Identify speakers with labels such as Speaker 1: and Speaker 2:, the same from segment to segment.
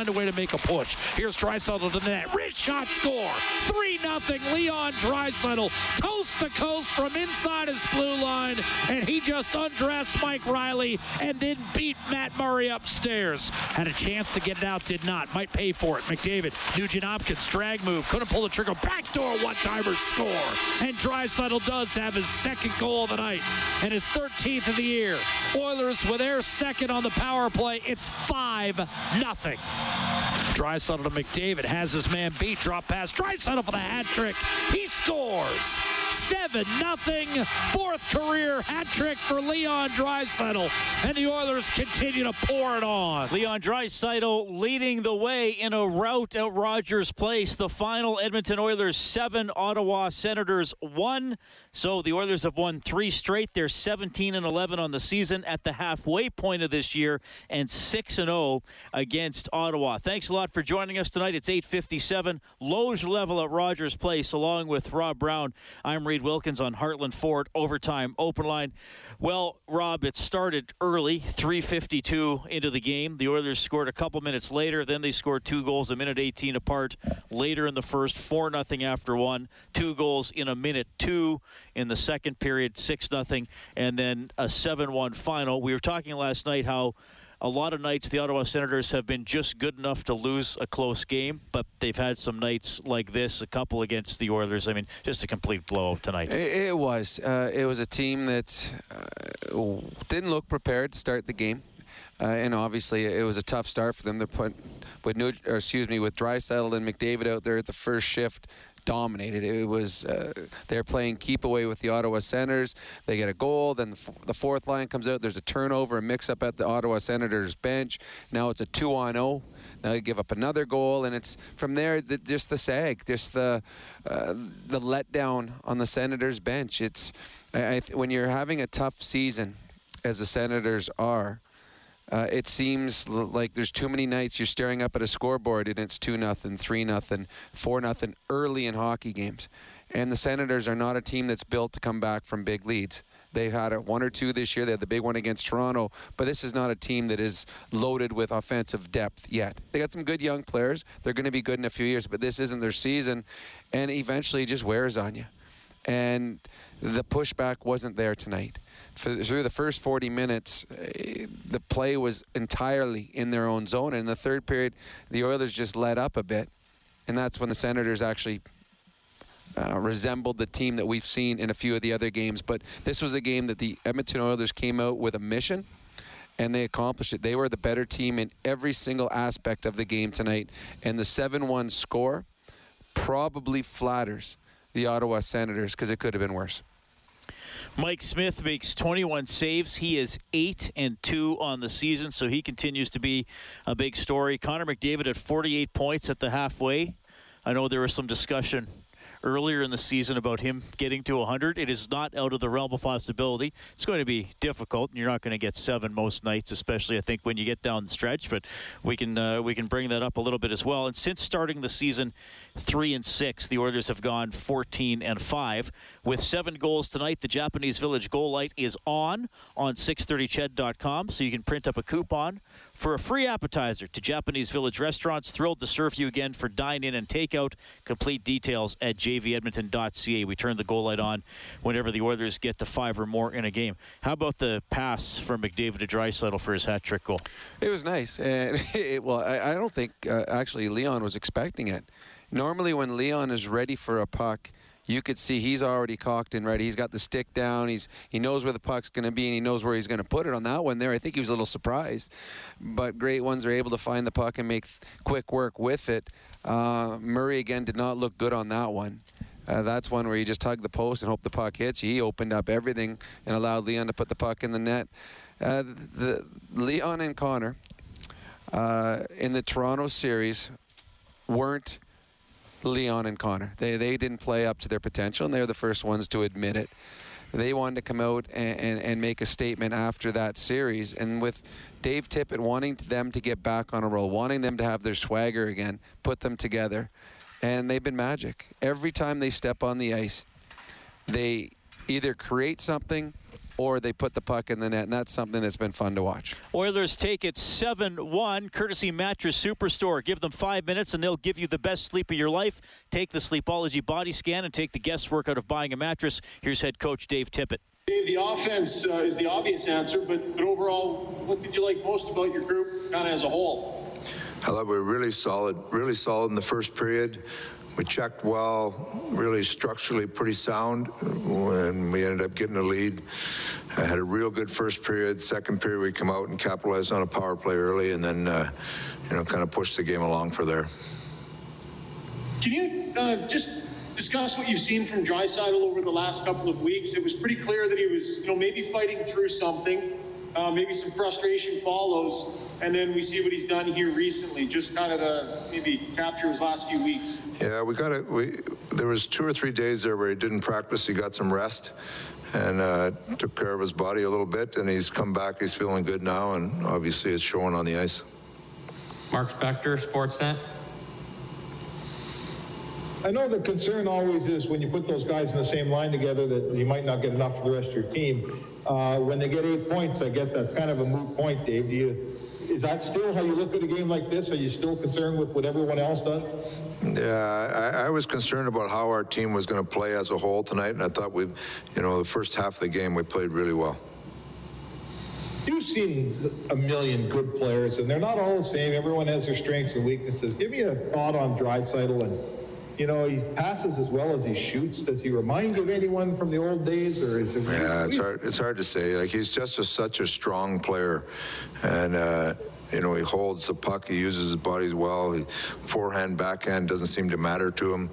Speaker 1: find a way to make a push. Here's Draisaitl to the net. Rich shot score. 3 nothing. Leon Draisaitl coast to coast from inside his blue line. And he just undressed Mike Reilly and then beat Matt Murray upstairs. Had a chance to get it out, did not. Might pay for it. McDavid, Nugent Hopkins, drag move. Couldn't pull the trigger. Backdoor one timer score. And Draisaitl does have his second goal of the night and his 13th of the year. Oilers with their second on the power play. It's 5 nothing. Draisaitl to McDavid has his man beat. Drop pass. Draisaitl for the hat trick. He scores. 7 nothing. Fourth career hat trick for Leon Draisaitl. And the Oilers continue to pour it on.
Speaker 2: Leon Draisaitl leading the way in a rout at Rogers Place. The final Edmonton Oilers 7, Ottawa Senators 1. So the Oilers have won three straight. They're 17 and 11 on the season at the halfway point of this year and 6 and 0 against Ottawa. Thanks a lot for joining us tonight. It's 8:57 Loge level at Rogers Place along with Rob Brown. I'm Reid Wilkins on Heartland Ford overtime open line. Well, Rob, it started early, 352 into the game. The Oilers scored a couple minutes later. Then they scored two goals a minute 18 apart later in the first, 4 nothing after one. Two goals in a minute two in the second period, 6 nothing, and then a 7 1 final. We were talking last night how a lot of nights the Ottawa Senators have been just good enough to lose a close game, but they've had some nights like this, a couple against the Oilers. I mean, just a complete blow tonight.
Speaker 3: It, it was. Uh, it was a team that uh, didn't look prepared to start the game. Uh, and obviously, it was a tough start for them. to put with or excuse me, with Draisaitl and McDavid out there at the first shift dominated. It was uh, they're playing keep away with the Ottawa Senators. They get a goal, then the, f- the fourth line comes out. There's a turnover, a mix-up at the Ottawa Senators bench. Now it's a two on zero. Now you give up another goal, and it's from there the, just the sag, just the uh, the letdown on the Senators bench. It's I, I, when you're having a tough season, as the Senators are. Uh, it seems l- like there's too many nights you're staring up at a scoreboard and it's two nothing, three nothing, four nothing early in hockey games. And the Senators are not a team that's built to come back from big leads. They've had a one or two this year. They had the big one against Toronto, but this is not a team that is loaded with offensive depth yet. They got some good young players. They're going to be good in a few years, but this isn't their season, and eventually it just wears on you. And the pushback wasn't there tonight for, through the first 40 minutes, uh, the play was entirely in their own zone. And in the third period, the Oilers just let up a bit. And that's when the Senators actually uh, resembled the team that we've seen in a few of the other games. But this was a game that the Edmonton Oilers came out with a mission. And they accomplished it. They were the better team in every single aspect of the game tonight. And the 7 1 score probably flatters the Ottawa Senators because it could have been worse.
Speaker 2: Mike Smith makes 21 saves. He is 8 and 2 on the season, so he continues to be a big story. Connor McDavid at 48 points at the halfway. I know there was some discussion earlier in the season about him getting to 100. It is not out of the realm of possibility. It's going to be difficult. And you're not going to get seven most nights, especially I think when you get down the stretch. But we can uh, we can bring that up a little bit as well. And since starting the season, three and six, the Oilers have gone 14 and five with seven goals tonight. The Japanese Village goal light is on on 630ched.com, so you can print up a coupon for a free appetizer to Japanese Village restaurants. Thrilled to serve you again for dine in and takeout. Complete details at jvedmonton.ca. We turn the goal light on whenever the Oilers get to five or more in a game. How about the pass from McDavid to Draisaitl for his hat trick goal?
Speaker 3: It was nice, and it, well, I, I don't think uh, actually Leon was expecting it. Normally, when Leon is ready for a puck, you could see he's already cocked and ready. He's got the stick down. He's he knows where the puck's going to be and he knows where he's going to put it. On that one there, I think he was a little surprised. But great ones are able to find the puck and make th- quick work with it. Uh, Murray again did not look good on that one. Uh, that's one where you just hug the post and hope the puck hits you. He opened up everything and allowed Leon to put the puck in the net. Uh, the Leon and Connor uh, in the Toronto series weren't Leon and Connor. They they didn't play up to their potential, and they're the first ones to admit it. They wanted to come out and, and, and make a statement after that series, and with Dave Tippett wanting them to get back on a roll, wanting them to have their swagger again, put them together, and they've been magic. Every time they step on the ice, they either create something or they put the puck in the net, and that's something that's been fun to watch.
Speaker 2: Oilers take it 7 1. Courtesy Mattress Superstore. Give them five minutes and they'll give you the best sleep of your life. Take the Sleepology body scan and take the guesswork out of buying a mattress. Here's head coach Dave Tippett.
Speaker 4: Dave, the offense uh, is the obvious answer, but, but overall, what did you like most about your group kind of as a whole?
Speaker 5: I thought we were really solid, really solid in the first period. We checked well, really structurally pretty sound, and we ended up getting a lead. I had a real good first period. Second period, we come out and capitalized on a power play early, and then, uh, you know, kind of pushed the game along for there.
Speaker 4: Can you uh, just discuss what you've seen from Draisaitl over the last couple of weeks? It was pretty clear that he was, you know, maybe fighting through something. Uh, maybe some frustration follows, and then we see what he's done here recently. Just kind of to maybe capture his last few weeks.
Speaker 5: Yeah, we got it. We there was two or three days there where he didn't practice. He got some rest and uh, took care of his body a little bit, and he's come back. He's feeling good now, and obviously it's showing on the ice.
Speaker 6: Mark Spector, Sportsnet.
Speaker 7: I know the concern always is when you put those guys in the same line together that you might not get enough for the rest of your team. Uh, when they get eight points, I guess that's kind of a moot point, Dave. Do you, is that still how you look at a game like this? Are you still concerned with what everyone else does?
Speaker 5: Yeah, I, I was concerned about how our team was going to play as a whole tonight, and I thought we, you know, the first half of the game we played really well.
Speaker 7: You've seen a million good players, and they're not all the same. Everyone has their strengths and weaknesses. Give me a thought on Draisaitl and you know, he passes as well as he shoots. Does he remind you of anyone from the old days, or is it?
Speaker 5: Yeah, it's hard. It's hard to say. Like he's just a, such a strong player, and uh, you know he holds the puck. He uses his body well. He, forehand, backhand doesn't seem to matter to him.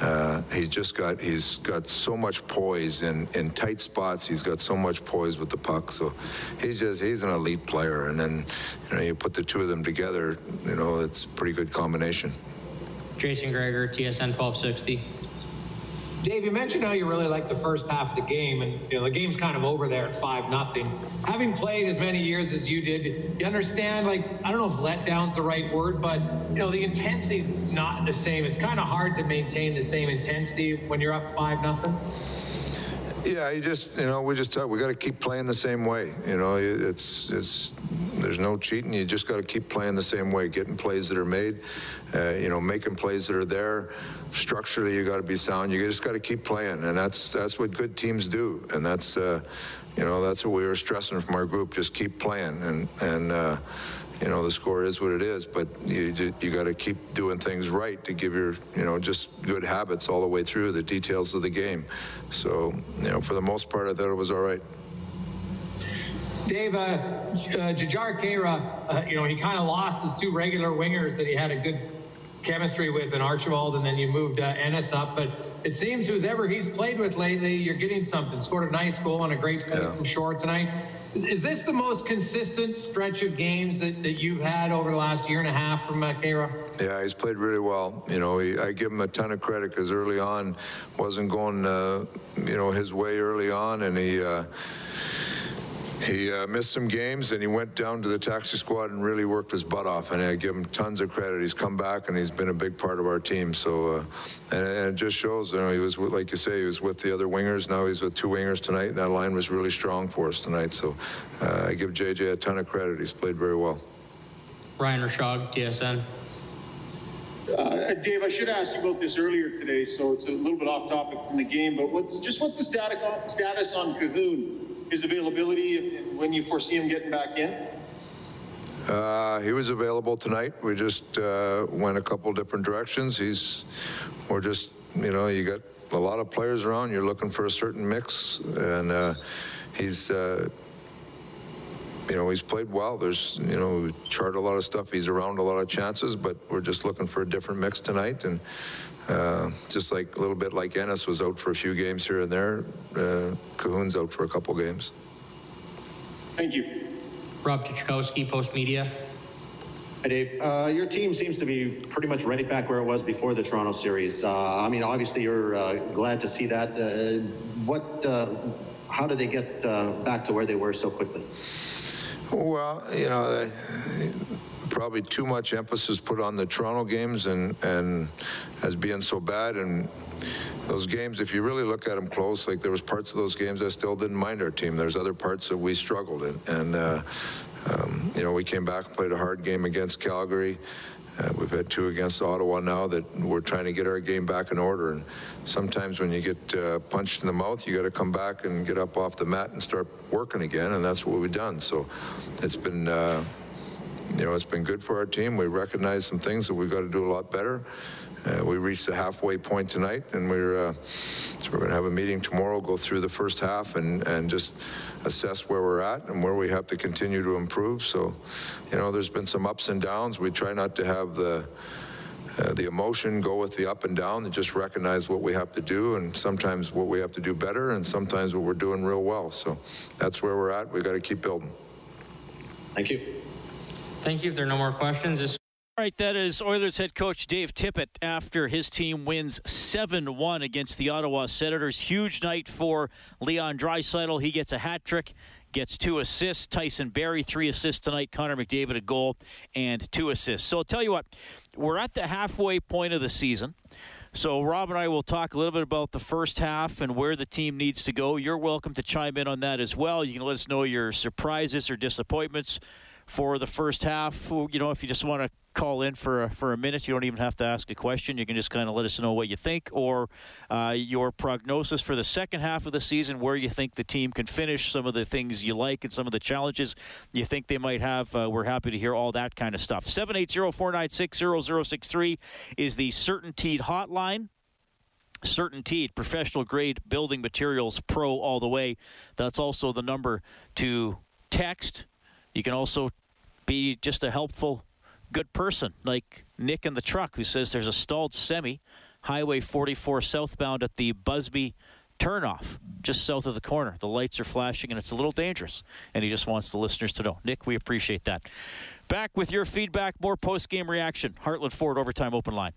Speaker 5: Uh, he's just got he's got so much poise in in tight spots. He's got so much poise with the puck. So he's just he's an elite player. And then you know you put the two of them together. You know it's a pretty good combination.
Speaker 6: Jason Gregor, TSN 1260.
Speaker 8: Dave, you mentioned how you really liked the first half of the game, and you know the game's kind of over there at five nothing. Having played as many years as you did, you understand like I don't know if letdown's the right word, but you know the intensity's not the same. It's kind of hard to maintain the same intensity when you're up five nothing.
Speaker 5: Yeah, you just you know we just we got to keep playing the same way. You know, it's it's there's no cheating. You just got to keep playing the same way, getting plays that are made, uh, you know, making plays that are there. Structurally, you got to be sound. You just got to keep playing, and that's that's what good teams do, and that's uh, you know that's what we were stressing from our group. Just keep playing, and and. Uh, you know the score is what it is, but you you got to keep doing things right to give your you know just good habits all the way through the details of the game. So you know for the most part, I thought it was all right.
Speaker 8: Dave, uh, uh, Jujhar Khaira, uh, you know he kind of lost his two regular wingers that he had a good chemistry with in Archibald, and then you moved uh, Ennis up, but. It seems whoever he's played with lately, you're getting something. Scored a nice goal on a great play yeah. from Shore tonight. Is, is, this the most consistent stretch of games that, that you've had over the last year and a half from uh, Khaira?
Speaker 5: Yeah, he's played really well. You know, he, I give him a ton of credit because early on wasn't going, uh, you know, his way early on, and he. Uh, he uh, missed some games and he went down to the taxi squad and really worked his butt off. And I give him tons of credit. He's come back and he's been a big part of our team. So, uh, and, and, it just shows, you know, he was, with, like you say, he was with the other wingers. Now he's with two wingers tonight. And that line was really strong for us tonight. So uh, I give JJ a ton of credit. He's played very well.
Speaker 6: Ryan Rishaug, TSN.
Speaker 4: Uh, Dave, I should have asked you about this earlier today, so it's a little bit off topic from the game. But what's just what's the status on Kahun? His availability and when you foresee him getting back in?
Speaker 5: Uh, he was available tonight. We just uh, went a couple different directions. He's, we're just, you know, you got a lot of players around. You're looking for a certain mix, and uh, he's, uh, you know, he's played well. There's, you know, we charted a lot of stuff. He's around a lot of chances, but we're just looking for a different mix tonight, and uh, just like a little bit like Ennis was out for a few games here and there, uh, Kahun's out for a couple games.
Speaker 4: Thank you.
Speaker 6: Rob Tychkowski, Post Media.
Speaker 9: Hi, Dave. Uh, your team seems to be pretty much right back where it was before the Toronto series. Uh, I mean, obviously, you're uh, glad to see that. Uh, what? how did they get back to where they were so quickly?
Speaker 5: Well, you know, probably too much emphasis put on the Toronto games and, and as being so bad. And those games, if you really look at them close, like there was parts of those games I still didn't mind our team. There's other parts that we struggled in, and uh, um, you know we came back and played a hard game against Calgary. Uh, we've had two against Ottawa now that we're trying to get our game back in order. And sometimes when you get uh, punched in the mouth, you got to come back and get up off the mat and start working again. And that's what we've done. So it's been, uh, you know, it's been good for our team. We recognize some things that we've got to do a lot better. Uh, we reached the halfway point tonight, and we're uh, so we're going to have a meeting tomorrow, go through the first half, and and just assess where we're at and where we have to continue to improve. So, you know, there's been some ups and downs. We try not to have the uh, the emotion go with the up and down and just recognize what we have to do and sometimes what we have to do better and sometimes what we're doing real well. So that's where we're at. We got to keep building.
Speaker 9: Thank you.
Speaker 6: Thank you. If there are no more questions, this
Speaker 2: All right, that is Oilers head coach Dave Tippett after his team wins 7 1 against the Ottawa Senators. Huge night for Leon Draisaitl. He gets a hat trick, gets two assists. Tyson Barrie, three assists tonight. Connor McDavid, a goal and two assists. So I'll tell you what, we're at the halfway point of the season. So Rob and I will talk a little bit about the first half and where the team needs to go. You're welcome to chime in on that as well. You can let us know your surprises or disappointments for the first half. You know, if you just want to call in for a, for a minute, you don't even have to ask a question. You can just kind of let us know what you think or uh, your prognosis for the second half of the season, where you think the team can finish, some of the things you like, and some of the challenges you think they might have. Uh, we're happy to hear all that kind of stuff. 780 496 0063 is the Certainteed hotline. Certainteed, professional grade building materials, pro all the way. That's also the number to text. You can also be just a helpful, good person like Nick in the truck who says there's a stalled semi, Highway 44 southbound at the Busby turnoff, just south of the corner. The lights are flashing and it's a little dangerous. And he just wants the listeners to know. Nick, we appreciate that. Back with your feedback, more post game reaction. Heartland Ford Overtime Open Line.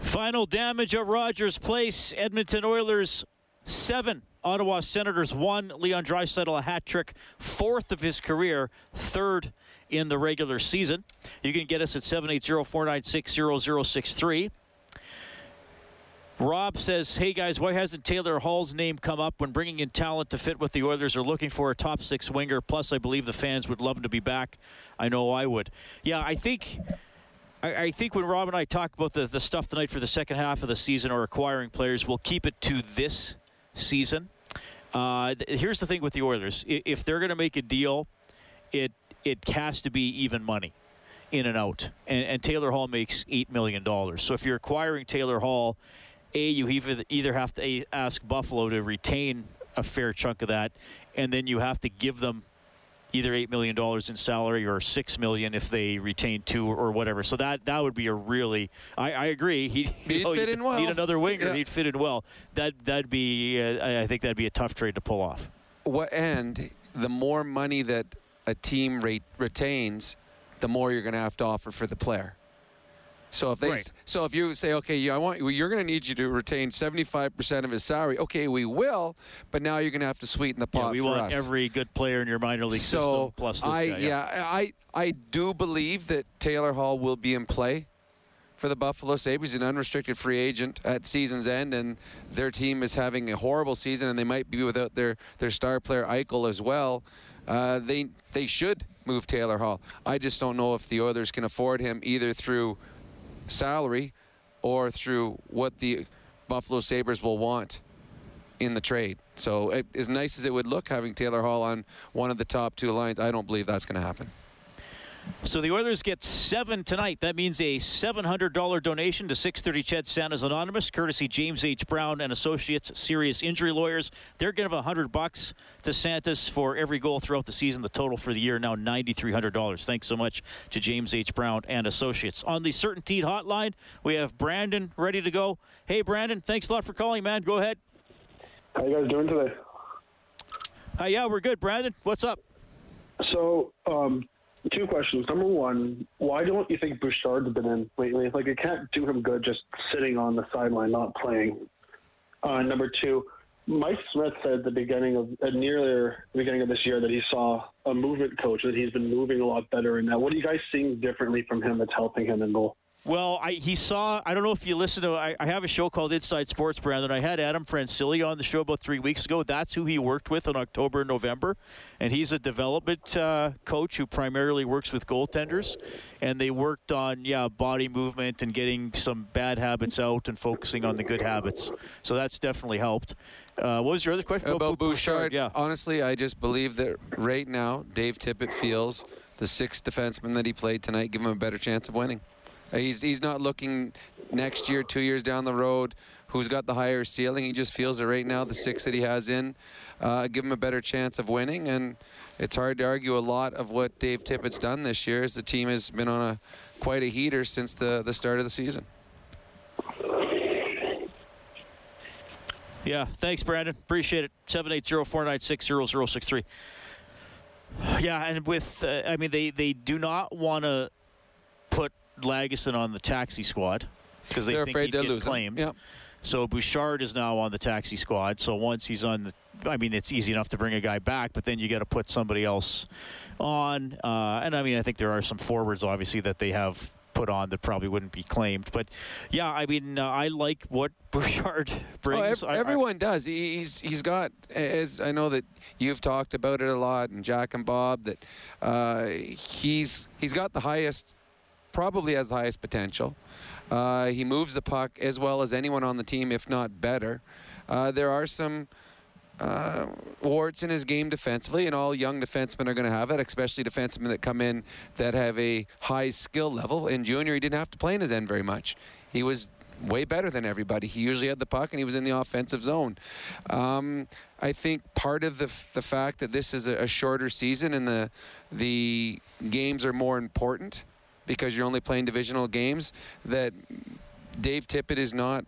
Speaker 2: Final damage at Rogers Place. Edmonton Oilers seven. Ottawa Senators won. Leon Draisaitl a hat trick, fourth of his career, third in the regular season. You can get us at 780-496-0063. Rob says, "Hey guys, why hasn't Taylor Hall's name come up when bringing in talent to fit what the Oilers are looking for? A top six winger. Plus, I believe the fans would love him to be back. I know I would. Yeah, I think." I, think when Rob and I talk about the, the stuff tonight for the second half of the season or acquiring players, we'll keep it to this season. Uh, th- here's the thing with the Oilers: I- if they're going to make a deal, it it has to be even money, in and out. And, and Taylor Hall makes eight million dollars. So if you're acquiring Taylor Hall, a you either either have to a, ask Buffalo to retain a fair chunk of that, and then you have to give them either eight million dollars in salary or six million if they retain two or whatever. So that that would be a really. I, I agree. He'd,
Speaker 3: He'd fit in well.
Speaker 2: Need another winger.
Speaker 3: Yeah.
Speaker 2: He'd fit in well. That that'd be. Uh, I- I think that'd be a tough trade to pull off.
Speaker 3: What and the more money that a team rate, retains, the more you're going to have to offer for the player. So if they,
Speaker 2: Right.
Speaker 3: so if you say, okay, yeah, I want, well, you're going to need you to retain 75% of his salary. Okay, we will, but now you're going to have to sweeten the pot.
Speaker 2: Yeah, we
Speaker 3: for
Speaker 2: want
Speaker 3: us.
Speaker 2: every good player in your minor league
Speaker 3: so
Speaker 2: system plus this
Speaker 3: I,
Speaker 2: guy.
Speaker 3: yeah, I, I do believe that Taylor Hall will be in play for the Buffalo Sabres. He's an unrestricted free agent at season's end, and their team is having a horrible season, and they might be without their, their star player Eichel as well. Uh, they they should move Taylor Hall. I just don't know if the Oilers can afford him either through salary or through what the Buffalo Sabres will want in the trade. So it, as nice as it would look having Taylor Hall on one of the top two lines, I don't believe that's going to happen.
Speaker 2: So the Oilers get seven tonight. That means a $700 donation to 630 Ched Santa's Anonymous, courtesy James H. Brown and Associates Serious Injury Lawyers. They're giving 100 bucks to Santa's for every goal throughout the season. The total for the year now $9,300. Thanks so much to James H. Brown and Associates. On the CertainTeed hotline, we have Brandon ready to go. Hey, Brandon, thanks a lot for calling, man. Go ahead.
Speaker 10: How you guys doing today?
Speaker 2: Hi, yeah, we're good, Brandon. What's up?
Speaker 10: So, um, two questions. Number one, why don't you think Bouchard's been in lately? Like, it can't do him good just sitting on the sideline, not playing. Uh, number two, Mike Smith said at the beginning of uh, near the beginning of this year that he saw a movement coach that he's been moving a lot better. And now, what are you guys seeing differently from him that's helping him in goal?
Speaker 2: Well, I, he saw. I don't know if you listen to. I, I have a show called Inside Sports, Brandon. I had Adam Francilia on the show about three weeks ago. That's who he worked with in October and November, and he's a development uh, coach who primarily works with goaltenders. And they worked on yeah body movement and getting some bad habits out and focusing on the good habits. So that's definitely helped. Uh, what was your other question
Speaker 3: about
Speaker 2: Bou-
Speaker 3: Bouchard?
Speaker 2: Yeah.
Speaker 3: Honestly, I just believe that right now, Dave Tippett feels the six defensemen that he played tonight give him a better chance of winning. Uh, He's he's not looking next year, two years down the road, who's got the higher ceiling. He just feels that right now the six that he has in uh, give him a better chance of winning. And it's hard to argue a lot of what Dave Tippett's done this year, as the team has been on a quite a heater since the the start of the season.
Speaker 2: Yeah, thanks, Brandon. Appreciate it. 780-496-0063. Yeah, and with, uh, I mean, they, they do not want to put Lagesson on the taxi squad because they
Speaker 3: They're
Speaker 2: think
Speaker 3: afraid
Speaker 2: he'd get
Speaker 3: him.
Speaker 2: claimed.
Speaker 3: Yep.
Speaker 2: So Bouchard is now on the taxi squad. So once he's on the, I mean, it's easy enough to bring a guy back, but then you got to put somebody else on. Uh, and I mean, I think there are some forwards, obviously, that they have put on that probably wouldn't be claimed. But yeah, I mean, uh, I like what Bouchard brings.
Speaker 3: Oh,
Speaker 2: I-
Speaker 3: ev-
Speaker 2: I-
Speaker 3: everyone does. He, he's he's got as I know that you've talked about it a lot, and Jack and Bob that uh, he's he's got the highest, probably has the highest potential. Uh, he moves the puck as well as anyone on the team, if not better. Uh, there are some uh, warts in his game defensively, and all young defensemen are going to have it, especially defensemen that come in that have a high skill level. In junior, he didn't have to play in his end very much. He was way better than everybody. He usually had the puck, and he was in the offensive zone. Um, I think part of the the fact that this is a, a shorter season and the the games are more important because you're only playing divisional games. That Dave Tippett is not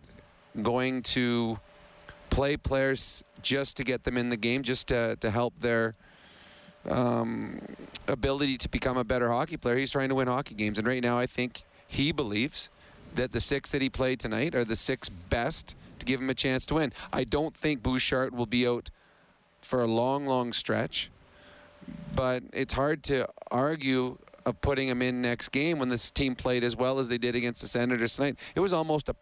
Speaker 3: going to play players just to get them in the game, just to, to help their um, ability to become a better hockey player. He's trying to win hockey games. And right now, I think he believes that the six that he played tonight are the six best to give him a chance to win. I don't think Bouchard will be out for a long, long stretch, but it's hard to argue of putting him in next game when this team played as well as they did against the Senators tonight. It was almost a,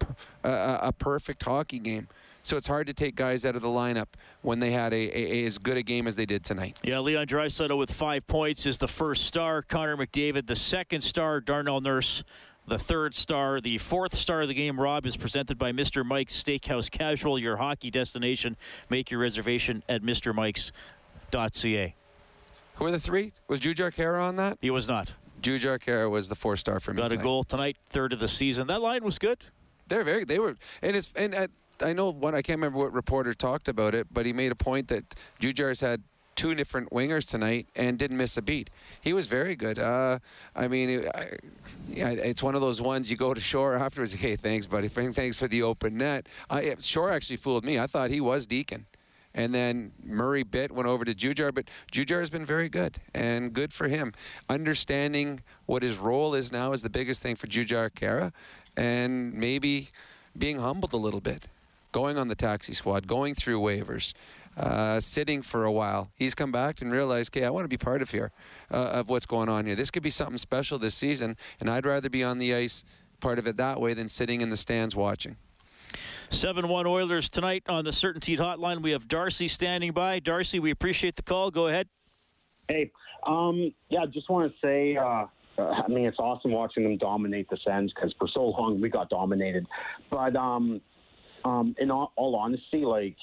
Speaker 3: a, a perfect hockey game. So it's hard to take guys out of the lineup when they had a, a, a as good a game as they did tonight.
Speaker 2: Yeah, Leon Draisaitl with five points is the first star. Connor McDavid, the second star. Darnell Nurse, the third star. The fourth star of the game, Rob, is presented by Mr. Mike's Steakhouse Casual, your hockey destination. Make your reservation at MrMike's.ca.
Speaker 3: Who are the three? Was Jujhar Khaira on that?
Speaker 2: He was not.
Speaker 3: Jujhar Khaira was the four star for me.
Speaker 2: Got a goal tonight, third of the season. That line was good.
Speaker 3: They're very. They were, and it's and I, I know what I can't remember what reporter talked about it, but he made a point that Jujhar's had two different wingers tonight and didn't miss a beat. He was very good. Uh, I mean, it, I, yeah, it's one of those ones you go to Shore afterwards. Hey, thanks, buddy. Thanks for the open net. I, Shore actually fooled me. I thought he was Deacon. And then Murray bit went over to Jujhar, but Jujhar has been very good and good for him. Understanding what his role is now is the biggest thing for Jujhar Khaira, and maybe being humbled a little bit, going on the taxi squad, going through waivers, uh, sitting for a while. He's come back and realized, okay, I want to be part of here, uh, of what's going on here. This could be something special this season, and I'd rather be on the ice, part of it that way, than sitting in the stands watching.
Speaker 2: 7 1 Oilers tonight on the CertainTeed Hotline. We have Darcy standing by. Darcy, we appreciate the call. Go ahead.
Speaker 11: Hey, um, yeah, just want to say, uh, I mean, it's awesome watching them dominate the Sens because for so long we got dominated. But um, um, in all, all honesty, like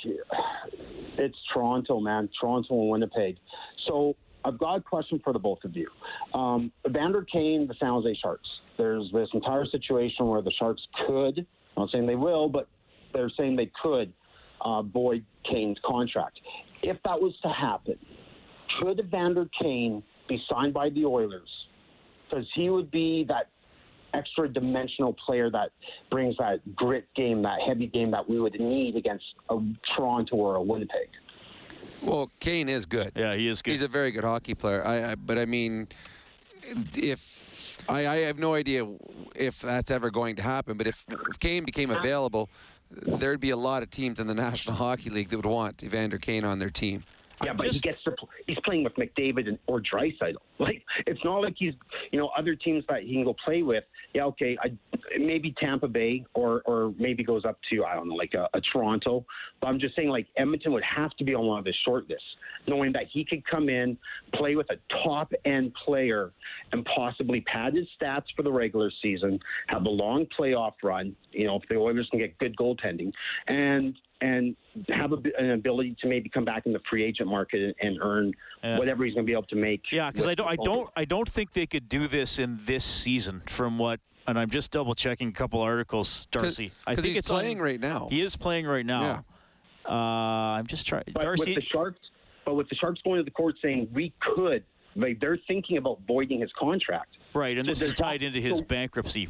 Speaker 11: it's Toronto, man, Toronto and Winnipeg. So I've got a question for the both of you. Um, Evander Kane, the San Jose Sharks. There's this entire situation where the Sharks could, I'm not saying they will, but they're saying they could uh, void Kane's contract. If that was to happen, could Evander Kane be signed by the Oilers? Because he would be that extra dimensional player that brings that grit game, that heavy game that we would need against a Toronto or a Winnipeg.
Speaker 3: Well, Kane is good.
Speaker 2: Yeah, he is good.
Speaker 3: He's a very good hockey player. I, I but I mean, if I, I have no idea if that's ever going to happen. But if, if Kane became available, there'd be a lot of teams in the National Hockey League that would want Evander Kane on their team.
Speaker 11: Yeah,
Speaker 2: I'm
Speaker 11: but
Speaker 2: just-
Speaker 11: he gets to pl- he's playing with McDavid and, or Draisaitl. Like it's not like he's you know other teams that he can go play with. Yeah, okay, I, maybe Tampa Bay or or maybe goes up to I don't know like a, a Toronto. But I'm just saying like Edmonton would have to be on one of his short lists, knowing that he could come in, play with a top end player, and possibly pad his stats for the regular season, have a long playoff run. You know, if the Oilers can get good goaltending and and have a, an ability to maybe come back in the free agent market and, and earn
Speaker 2: Yeah.
Speaker 11: whatever he's going to be able to make.
Speaker 2: Yeah, because I don't, I don't, I don't think they could do this in this season. From what, and I'm just double checking a couple articles, Darcy. I
Speaker 3: 'cause
Speaker 2: think
Speaker 3: he's
Speaker 2: it's
Speaker 3: playing
Speaker 2: on-
Speaker 3: right now.
Speaker 2: He is playing right now. Uh, I'm just trying,
Speaker 11: But
Speaker 2: Darcy.
Speaker 11: with the Sharks, but with the Sharks going to the court saying we could, like they're thinking about voiding his contract.
Speaker 2: right, and
Speaker 11: So
Speaker 2: this is tied into his
Speaker 11: so-
Speaker 2: bankruptcy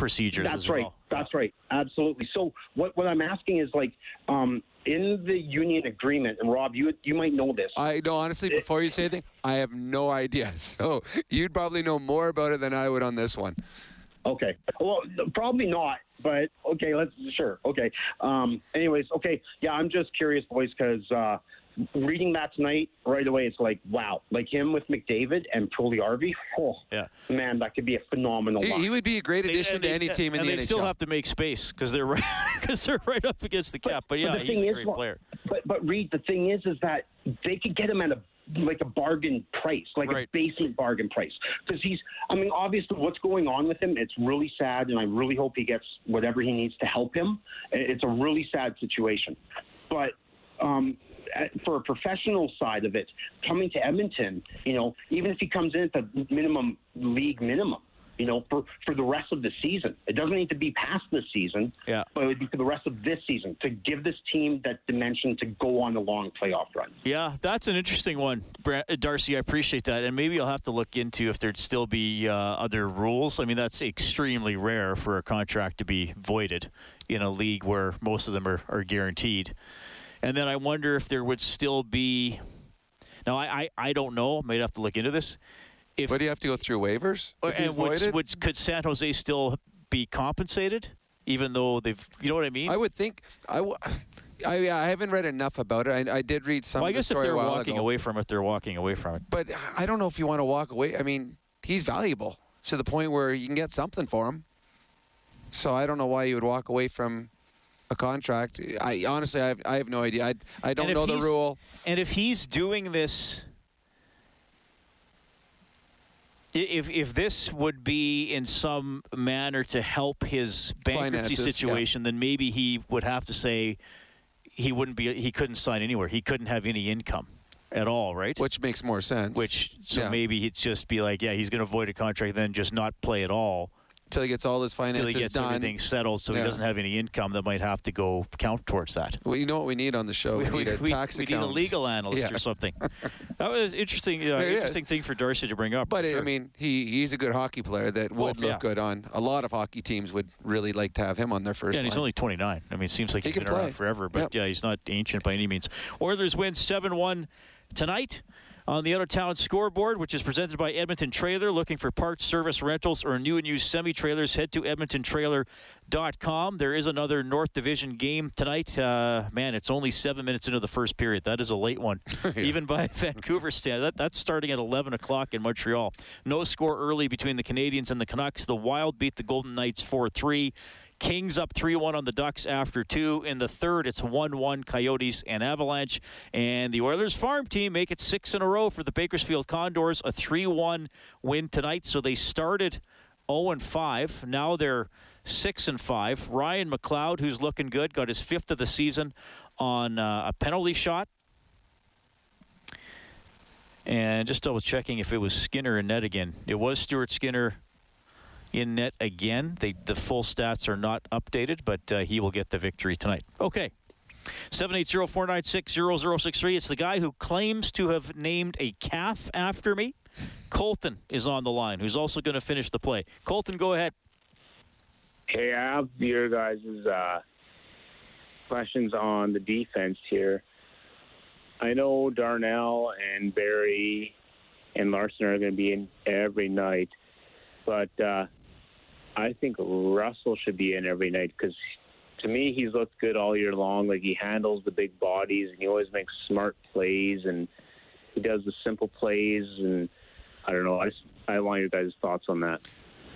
Speaker 2: procedures
Speaker 11: That's
Speaker 2: as
Speaker 11: right.
Speaker 2: well.
Speaker 11: That's right. Absolutely. So what what I'm asking is like um, in the union agreement, and Rob, you you might know this.
Speaker 3: I no, honestly, before you say anything, I have no idea. So you'd probably know more about it than I would on this one.
Speaker 11: Okay. Well, probably not, but okay. Let's sure. Okay. Um, anyways, okay. Yeah, I'm just curious, boys, because uh, reading that tonight right away, it's like wow, like him with McDavid and Puljujarvi. Oh,
Speaker 2: Yeah.
Speaker 11: man, that could be a phenomenal.
Speaker 3: He, he would be a great addition
Speaker 2: and
Speaker 3: to
Speaker 2: they-
Speaker 3: any team in
Speaker 2: and
Speaker 3: the
Speaker 2: they
Speaker 3: NHL.
Speaker 2: still have to make space because they're right because they're right up against the cap. But, yeah,
Speaker 11: the
Speaker 2: he's
Speaker 11: thing
Speaker 2: a
Speaker 11: is,
Speaker 2: great
Speaker 11: well,
Speaker 2: player.
Speaker 11: But but Reid, the thing is, is that they could get him at a like a bargain price, like
Speaker 2: Right.
Speaker 11: a basement bargain price, because he's. I mean, obviously, what's going on with him? It's really sad, and I really hope he gets whatever he needs to help him. It's a really sad situation, but. Um, at- for a professional side of it, coming to Edmonton, you know, even if he comes in at the minimum league minimum, you know, for, for the rest of the season. It doesn't need to be past this season,
Speaker 2: Yeah.
Speaker 11: but it would be for the rest of this season to give this team that dimension to go on a long playoff run.
Speaker 2: Yeah, that's an interesting one, uh, Darcy. I appreciate that, and maybe I'll have to look into if there'd still be uh, other rules. I mean, that's extremely rare for a contract to be voided in a league where most of them are, are guaranteed. And then I wonder if there would still be. Now, I, I, I don't know. I might have to look into this. If
Speaker 3: But do you have to go through waivers? he's
Speaker 2: and would, would, could San Jose still be compensated, even though they've? You know what I mean?
Speaker 3: I would think. I, w- I, I haven't read enough about it. I, I did read some.
Speaker 2: well, I guess if they're walking
Speaker 3: ago.
Speaker 2: away from it, they're walking away from it.
Speaker 3: But I don't know if you want to walk away. I mean, he's valuable to the point where you can get something for him. So I don't know why you would walk away from a contract. I honestly, I have, I have no idea. I, I don't know the rule.
Speaker 2: And if he's doing this, if if this would be in some manner to help his bankruptcy
Speaker 3: Finances, yeah.
Speaker 2: situation, then maybe he would have to say he wouldn't be he couldn't sign anywhere. He couldn't have any income at all, right?
Speaker 3: Which makes more sense.
Speaker 2: Which so
Speaker 3: Yeah.
Speaker 2: maybe he'd just be like, yeah, he's going to avoid a contract, then just not play at all
Speaker 3: Until he gets all his
Speaker 2: until
Speaker 3: finances
Speaker 2: he gets
Speaker 3: done.
Speaker 2: everything settled, so he doesn't have any income that might have to go count towards that.
Speaker 3: Well, you know what we need on the show? We, need a tax
Speaker 2: we need a legal analyst
Speaker 3: Yeah.
Speaker 2: or something. that was interesting. Uh,
Speaker 3: It is.
Speaker 2: interesting thing for Darcy to bring up.
Speaker 3: But
Speaker 2: for
Speaker 3: I mean, he he's a good hockey player that
Speaker 2: Well,
Speaker 3: would look
Speaker 2: yeah.
Speaker 3: good on. A lot of hockey teams would really like to have him on their first
Speaker 2: yeah, and he's
Speaker 3: line.
Speaker 2: only 29. I mean, it seems like
Speaker 3: He
Speaker 2: he's
Speaker 3: can
Speaker 2: been
Speaker 3: play.
Speaker 2: around forever, but yeah, he's not ancient by any means. Oilers win 7-1 tonight. On the out of town scoreboard, which is presented by Edmonton Trailer. Looking for parts, service, rentals, or new and used semi trailers, head to EdmontonTrailer.com. There is another North Division game tonight. Uh, man, it's only seven minutes into the first period. That is a late one, even by Vancouver stand. That, that's starting at 11 o'clock in Montreal. No score early between the Canadiens and the Canucks. The Wild beat the Golden Knights 4 3. Kings up 3 1 on the Ducks after two. In the third, it's 1 1 Coyotes and Avalanche. And the Oilers farm team make it six in a row for the Bakersfield Condors. A 3 1 win tonight. So they started 0 5. Now they're 6 and 5. Ryan McLeod, who's looking good, got his fifth of the season on uh, a penalty shot. And just double checking if it was Skinner in net again. It was Stuart Skinner in net again. They, the full stats are not updated, but uh, he will get the victory tonight. Okay. 780-496-0063. It's the guy who claims to have named a calf after me. Colton is on the line, who's also going to finish the play. Colton, go ahead.
Speaker 12: Hey, I have your guys' uh, questions on the defense here. I know Darnell and Barrie and Larsson are going to be in every night, but uh, I think Russell should be in every night because to me, he's looked good all year long. Like he handles the big bodies, and he always makes smart plays, and he does the simple plays. And I don't know. I just I want your guys' thoughts on that.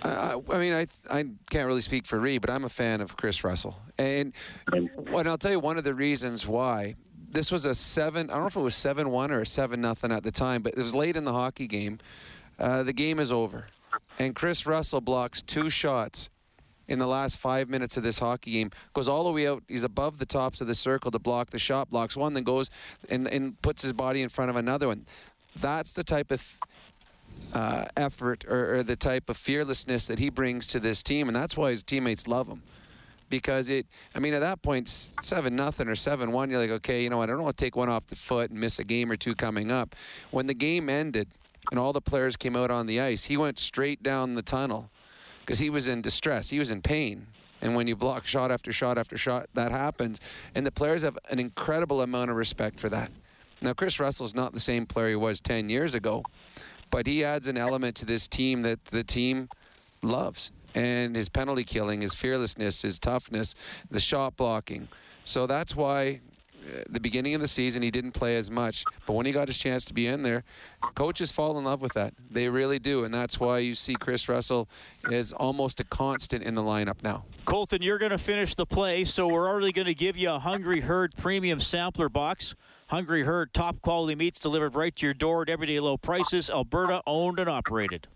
Speaker 3: I, I mean, I I can't really speak for Ree, but I'm a fan of Chris Russell, and and I'll tell you one of the reasons why. This was a seven. I don't know if it was seven one or seven nothing at the time, but it was late in the hockey game. Uh, the game is over, and Chris Russell blocks two shots in the last five minutes of this hockey game. Goes all the way out. He's above the tops of the circle to block the shot. Blocks one, then goes and, and puts his body in front of another one. That's the type of uh, effort or, or the type of fearlessness that he brings to this team, and that's why his teammates love him. Because it, I mean, at that point, seven nothing or seven one, you're like, okay, you know, what, I don't want to take one off the foot and miss a game or two coming up. When the game ended and all the players came out on the ice, he went straight down the tunnel because he was in distress. He was in pain. And when you block shot after shot after shot, that happens. And the players have an incredible amount of respect for that. Now, Chris Russell's not the same player he was 10 years ago, but he adds an element to this team that the team loves. And his penalty killing, his fearlessness, his toughness, the shot blocking. So that's why Uh, the beginning of the season, he didn't play as much. But when he got his chance to be in there, coaches fall in love with that. They really do. And that's why you see Chris Russell is almost a constant in the lineup now.
Speaker 2: Colton, you're going to finish the play, so we're already going to give you a Hungry Herd premium sampler box. Hungry Herd top quality meats delivered right to your door at everyday low prices. Alberta owned and operated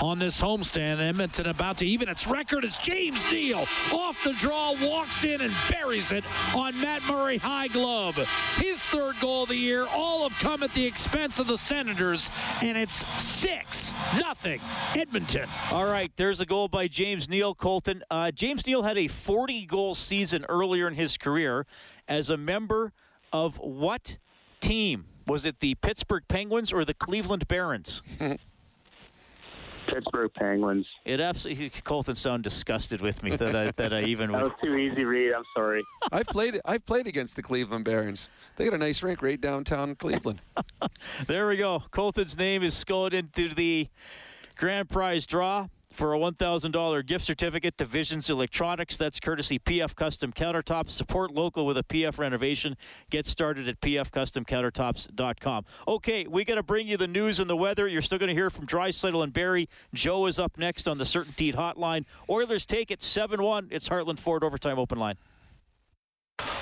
Speaker 1: on this homestand. Edmonton about to even its record as James Neal off the draw walks in and buries it on Matt Murray high glove. His third goal of the year. All have come at the expense of the Senators, and it's six nothing Edmonton.
Speaker 2: All right, there's a goal by James Neal. Colton. Uh, James Neal had a 40 goal season earlier in his career as a member of what team? Was it the Pittsburgh Penguins or the Cleveland Barons?
Speaker 12: Pittsburgh Penguins.
Speaker 2: It absolutely Colton sound disgusted with me that I that I even
Speaker 12: that was too easy, Reid. I'm sorry.
Speaker 3: I've played I've played against the Cleveland Barons. They got a nice rink right downtown Cleveland.
Speaker 2: there we go. Colton's name is going into the grand prize draw for a $1,000 gift certificate to Visions Electronics. That's courtesy PF Custom Countertops. Support local with a PF renovation. Get started at pfcustomcountertops.com. Okay, we got to bring you the news and the weather. You're still going to hear from Draisaitl and Barrie. Joe is up next on the CertainTeed Hotline. Oilers take it 7 1. It's Heartland Ford Overtime Open Line.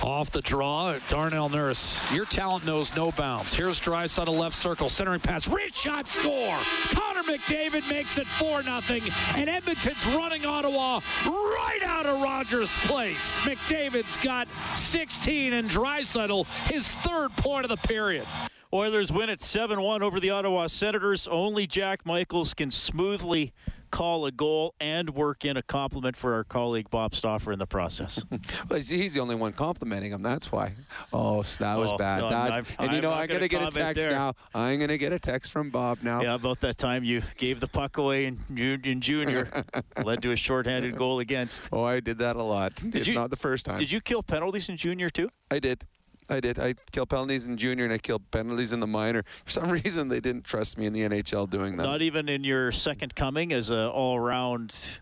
Speaker 1: Off the draw, Darnell Nurse. Your talent knows no bounds. Here's Draisaitl left circle, centering pass, rich shot, score. Connor McDavid makes it 4 0, and Edmonton's running Ottawa right out of Rogers Place. McDavid's got 16, and Draisaitl his third point of the period.
Speaker 2: Oilers win at 7 1 over the Ottawa Senators. Only Jack Michaels can smoothly call a goal and work in a compliment for our colleague Bob Stauffer in the process.
Speaker 3: well, he's the only one complimenting him. That's why. Oh, that was oh, bad. No, and I'm you know, I'm going to get a text there. now. I'm going to get a text from Bob now.
Speaker 2: Yeah, about that time you gave the puck away in, in junior, led to a shorthanded goal against.
Speaker 3: Oh, I did that a lot. Did it's
Speaker 2: you,
Speaker 3: not the first time.
Speaker 2: Did you kill penalties in junior too?
Speaker 3: I did. I did. I killed penalties in junior and I killed penalties in the minor. For some reason, they didn't trust me in the NHL doing that.
Speaker 2: Not even in your second coming as an all-around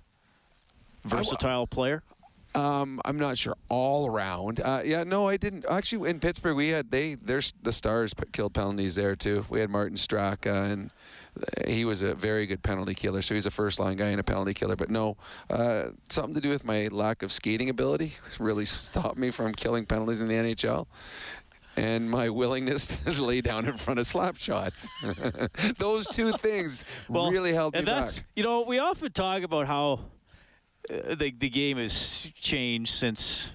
Speaker 2: versatile player.
Speaker 3: Um, I'm not sure all around. Uh, yeah, no, I didn't. Actually, in Pittsburgh, we had they there's the Stars killed penalties there too. We had Martin Straka and he was a very good penalty killer. So he's a first line guy and a penalty killer. But no, uh, something to do with my lack of skating ability really stopped me from killing penalties in the NHL. And my willingness to lay down in front of slap shots. Those two things well, really held me
Speaker 2: and that's,
Speaker 3: back.
Speaker 2: You know, we often talk about how uh, the, the game has changed since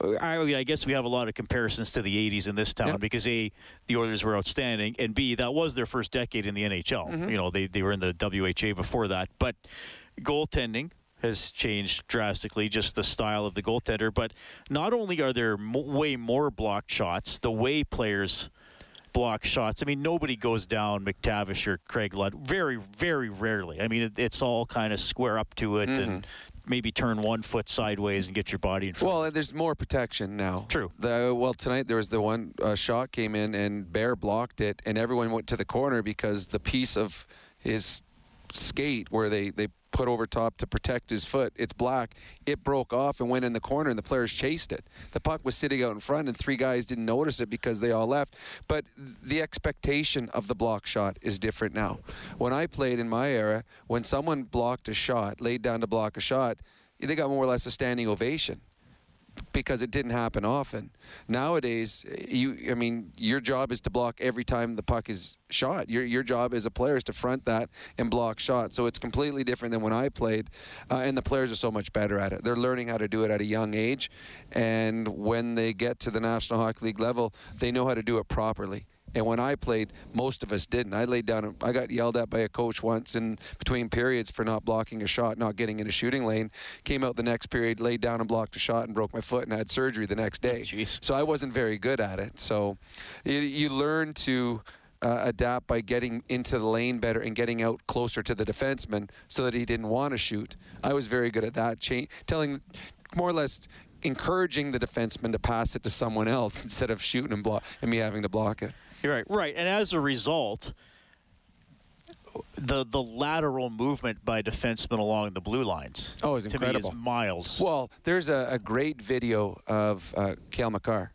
Speaker 2: I, mean, I guess we have a lot of comparisons to the 80s in this town yep. because A, the Oilers were outstanding, and B, that was their first decade in the NHL. Mm-hmm. You know, they, they were in the WHA before that. But goaltending has changed drastically, just the style of the goaltender. But not only are there way more blocked shots, the way players block shots. I mean, nobody goes down MacTavish or Craig Ludd. Very, very rarely. I mean, it, it's all kind of square up to it mm-hmm. and maybe turn one foot sideways and get your body in front.
Speaker 3: Well, and there's more protection now.
Speaker 2: True.
Speaker 3: The, well, tonight there was the one uh, shot came in and Bear blocked it, and everyone went to the corner because the piece of his skate where they, they put over top to protect his foot. It's black. It broke off and went in the corner, and the players chased it. The puck was sitting out in front, and three guys didn't notice it because they all left. But the expectation of the block shot is different now. When I played in my era, when someone blocked a shot, laid down to block a shot, they got more or less a standing ovation because it didn't happen often. Nowadays, you I mean, your job is to block every time the puck is shot. Your your job as a player is to front that and block shots. So it's completely different than when I played, uh, and the players are so much better at it. They're learning how to do it at a young age, and when they get to the National Hockey League level, they know how to do it properly. And when I played, most of us didn't. I laid down. I got yelled at by a coach once in between periods for not blocking a shot, not getting in a shooting lane. Came out the next period, laid down and blocked a shot, and broke my foot and had surgery the next day.
Speaker 2: Jeez.
Speaker 3: So I wasn't very good at it. So you, you learn to. Uh, adapt by getting into the lane better and getting out closer to the defenseman so that he didn't want to shoot. I was very good at that, cha- telling more or less encouraging the defenseman to pass it to someone else instead of shooting and and me having to block it.
Speaker 2: You're right, right, and as a result, the the lateral movement by defensemen along the blue lines.
Speaker 3: Oh, it's
Speaker 2: to me is miles.
Speaker 3: Well, there's a, a great video of uh, Cale Makar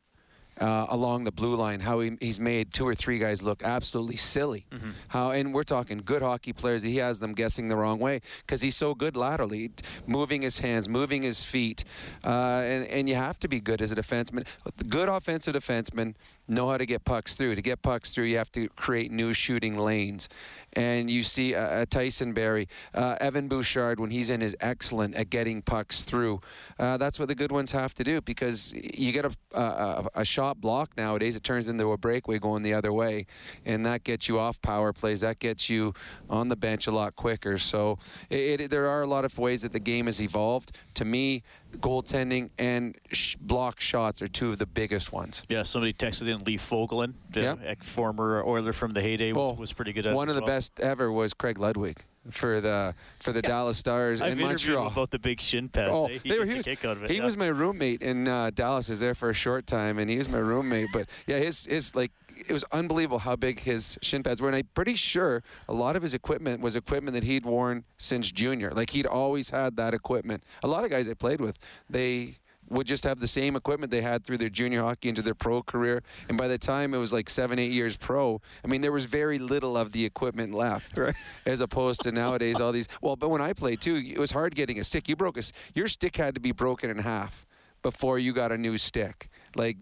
Speaker 3: uh, along the blue line, how he, he's made two or three guys look absolutely silly.
Speaker 2: Mm-hmm.
Speaker 3: How and we're talking good hockey players. He has them guessing the wrong way because he's so good laterally, moving his hands, moving his feet, uh, and, and you have to be good as a defenseman. Good offensive defensemen know how to get pucks through. To get pucks through, you have to create new shooting lanes. And you see uh, Tyson Barrie, uh, Evan Bouchard, when he's in, is excellent at getting pucks through. Uh, that's what the good ones have to do because you get a, a, a shot block nowadays, it turns into a breakaway going the other way. And that gets you off power plays. That gets you on the bench a lot quicker. So it, it, there are a lot of ways that the game has evolved. To me, goaltending and sh- block shots are two of the biggest ones.
Speaker 2: Yeah, somebody texted in Lee Fogolin, the
Speaker 3: Yep.
Speaker 2: former Oiler from the heyday, was, was pretty good at
Speaker 3: One of
Speaker 2: as
Speaker 3: the best ever was Craig Ludwig for the for the Dallas Stars
Speaker 2: I've
Speaker 3: in Montreal.
Speaker 2: about the big shin pads.
Speaker 3: Oh,
Speaker 2: eh? he
Speaker 3: they were- he was,
Speaker 2: kick out of it.
Speaker 3: he
Speaker 2: yeah.
Speaker 3: was my roommate in uh, Dallas. I was there for a short time, and he was my roommate. But yeah, his his like it was unbelievable how big his shin pads were, and I'm pretty sure a lot of his equipment was equipment that he'd worn since junior. Like he'd always had that equipment. A lot of guys I played with, they would just have the same equipment they had through their junior hockey into their pro career. And by the time it was like seven, eight years pro, I mean, there was very little of the equipment left.
Speaker 2: Right.
Speaker 3: As opposed to nowadays, all these. Well, but when I played too, it was hard getting a stick. You broke a, your stick had to be broken in half before you got a new stick. Like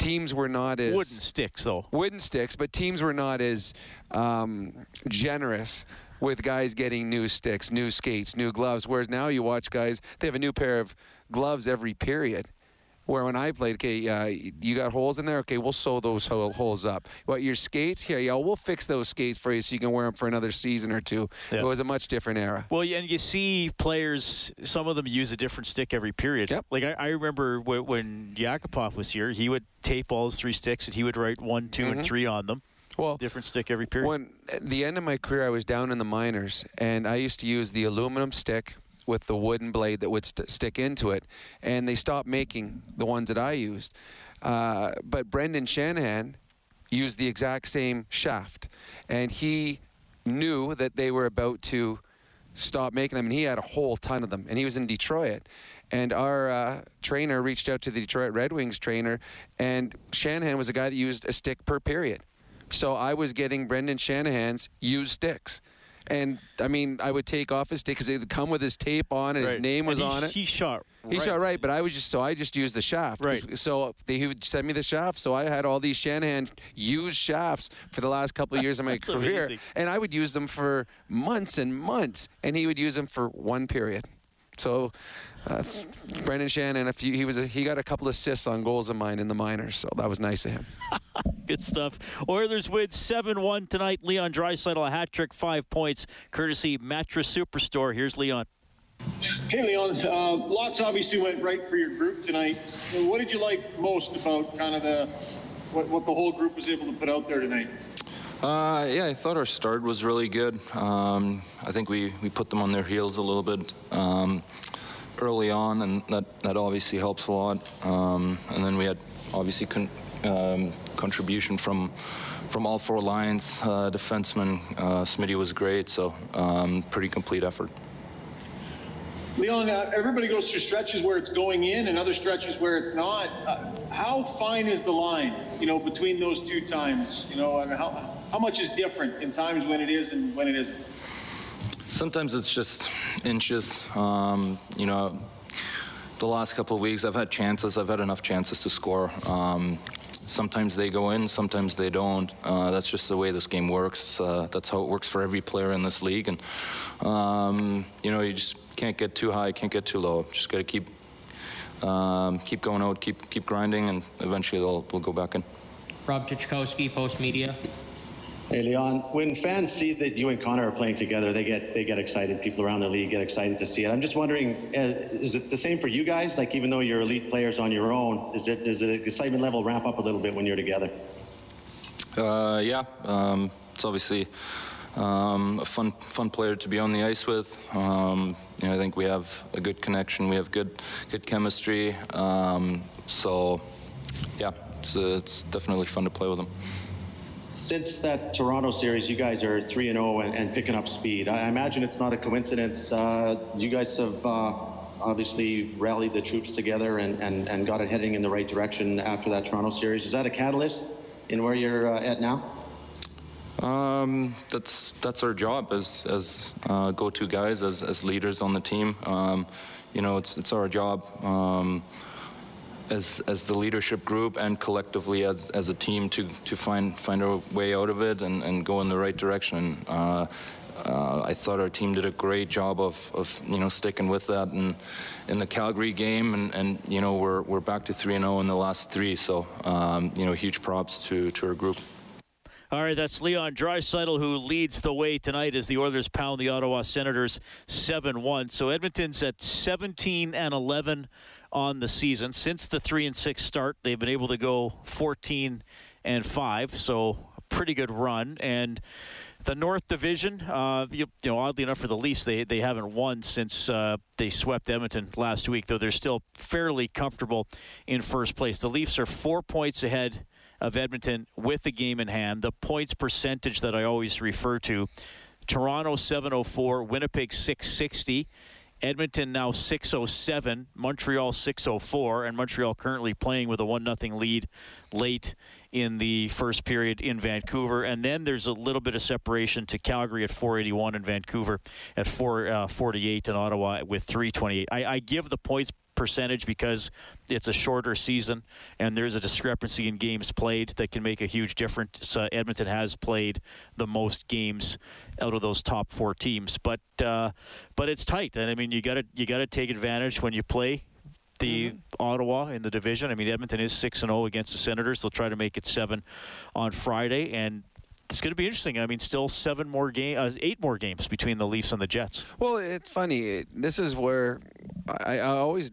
Speaker 3: teams were not as
Speaker 2: wooden sticks though.
Speaker 3: wooden sticks, but teams were not as um, generous with guys getting new sticks, new skates, new gloves. Whereas now you watch guys, they have a new pair of gloves every period. Where when I played, okay, uh, you got holes in there. Okay, we'll sew those holes up. What your skates here? Yeah, we'll fix those skates for you so you can wear them for another season or two.
Speaker 2: Yeah.
Speaker 3: It was a much different era.
Speaker 2: Well, yeah, and you see players, some of them use a different stick every period.
Speaker 3: Yep.
Speaker 2: Like I, I remember when, when Yakupov was here, he would tape all his three sticks and he would write one, 2 and
Speaker 3: Mhm.
Speaker 2: three on them.
Speaker 3: Well,
Speaker 2: different stick every period.
Speaker 3: When at the end of my career, I was down in the minors, and I used to use the aluminum stick with the wooden blade that would st- stick into it, and they stopped making the ones that I used. Uh, but Brendan Shanahan used the exact same shaft, and he knew that they were about to stop making them, and he had a whole ton of them, and he was in Detroit. And our uh, trainer reached out to the Detroit Red Wings trainer, and Shanahan was a guy that used a stick per period. So I was getting Brendan Shanahan's used sticks. And I mean, I would take off his tape because it would come with his tape on it. His name was
Speaker 2: And he-
Speaker 3: on it.
Speaker 2: he shot
Speaker 3: He
Speaker 2: right.
Speaker 3: shot right, but I was just so I just used the shaft.
Speaker 2: Right.
Speaker 3: So they, he would send me the shaft. So I had all these Shanahan used shafts for the last couple of years of my career,
Speaker 2: amazing.
Speaker 3: and I would use them for months and months, and he would use them for one period. So. Uh, Brendan Shanahan, a few, he was a, he got a couple assists on goals of mine in the minors, so that was nice of him.
Speaker 2: Good stuff. Oilers win 7 1 tonight. Leon Draisaitl, a hat trick, five points, courtesy Mattress Superstore. Here's Leon.
Speaker 4: Hey, Leon. Uh, lots obviously went right for your group tonight. What did you like most about kind of the what, what the whole group was able to put out there tonight?
Speaker 13: Uh, yeah, I thought our start was really good. Um, I think we, we put them on their heels a little bit um, early on, and that, that obviously helps a lot. Um, and then we had obviously con- um, contribution from from all four lines. Uh, defenseman uh, Smitty was great, so um, pretty complete effort.
Speaker 4: Leon, uh, everybody goes through stretches where it's going in and other stretches where it's not. Uh, how fine is the line, you know, between those two times? You know, and how how much is different in times when it is and when it isn't?
Speaker 13: Sometimes it's just inches. Um, you know, the last couple of weeks I've had chances. I've had enough chances to score. Um, sometimes they go in, sometimes they don't. Uh, that's just the way this game works. Uh, that's how it works for every player in this league. And um, you know, you just can't get too high, can't get too low. Just got to keep um, keep going out, keep keep grinding, and eventually they'll, they'll go back in.
Speaker 6: Rob Tychkowski, Post Media.
Speaker 9: Hey Leon, when fans see that you and Connor are playing together, they get they get excited. People around the league get excited to see it. I'm just wondering, uh, is it the same for you guys? Like even though you're elite players on your own, is it is it excitement level ramp up a little bit when you're together?
Speaker 13: Uh, yeah, um, it's obviously um, a fun fun player to be on the ice with. Um, you know, I think we have a good connection. We have good good chemistry. Um, so, yeah, it's uh, it's definitely fun to play with him.
Speaker 9: Since that Toronto series, you guys are 3 and 0 and picking up speed. I imagine it's not a coincidence. Uh, you guys have uh, obviously rallied the troops together and, and, and got it heading in the right direction after that Toronto series. Is that a catalyst in where you're uh, at now?
Speaker 13: Um, that's that's our job as as uh, go-to guys, as as leaders on the team. Um, you know, it's it's our job. Um, as as the leadership group and collectively as as a team to to find find our way out of it and and go in the right direction. Uh, uh, I thought our team did a great job of, of you know sticking with that in in the Calgary game and, and you know we're we're back to three and zero in the last three so um, you know huge props to to our group.
Speaker 2: All right, that's Leon Draisaitl who leads the way tonight as the Oilers pound the Ottawa Senators 7-1. So Edmonton's at 17 and 11 on the season. Since the 3 and 6 start, they've been able to go 14 and 5, so a pretty good run and the North Division, uh, you, you, know, oddly enough for the Leafs, they they haven't won since uh, they swept Edmonton last week. Though they're still fairly comfortable in first place. The Leafs are four points ahead of Edmonton with the game in hand. The points percentage that I always refer to: Toronto 704, Winnipeg 660. Edmonton now 607, Montreal 604, and Montreal currently playing with a 1 0 lead late in the first period in Vancouver. And then there's a little bit of separation to Calgary at 481 and Vancouver at 448 uh, and Ottawa with 328. I, I give the points percentage because it's a shorter season and there's a discrepancy in games played that can make a huge difference. Uh, Edmonton has played the most games out of those top four teams, but uh, but it's tight. And I mean, you got to you got to take advantage when you play the mm-hmm. Ottawa in the division. I mean, Edmonton is six and zero oh against the Senators. They'll try to make it seven on Friday, and it's going to be interesting. I mean, still seven more game, uh, eight more games between the Leafs and the Jets.
Speaker 3: Well, it's funny. This is where I, I always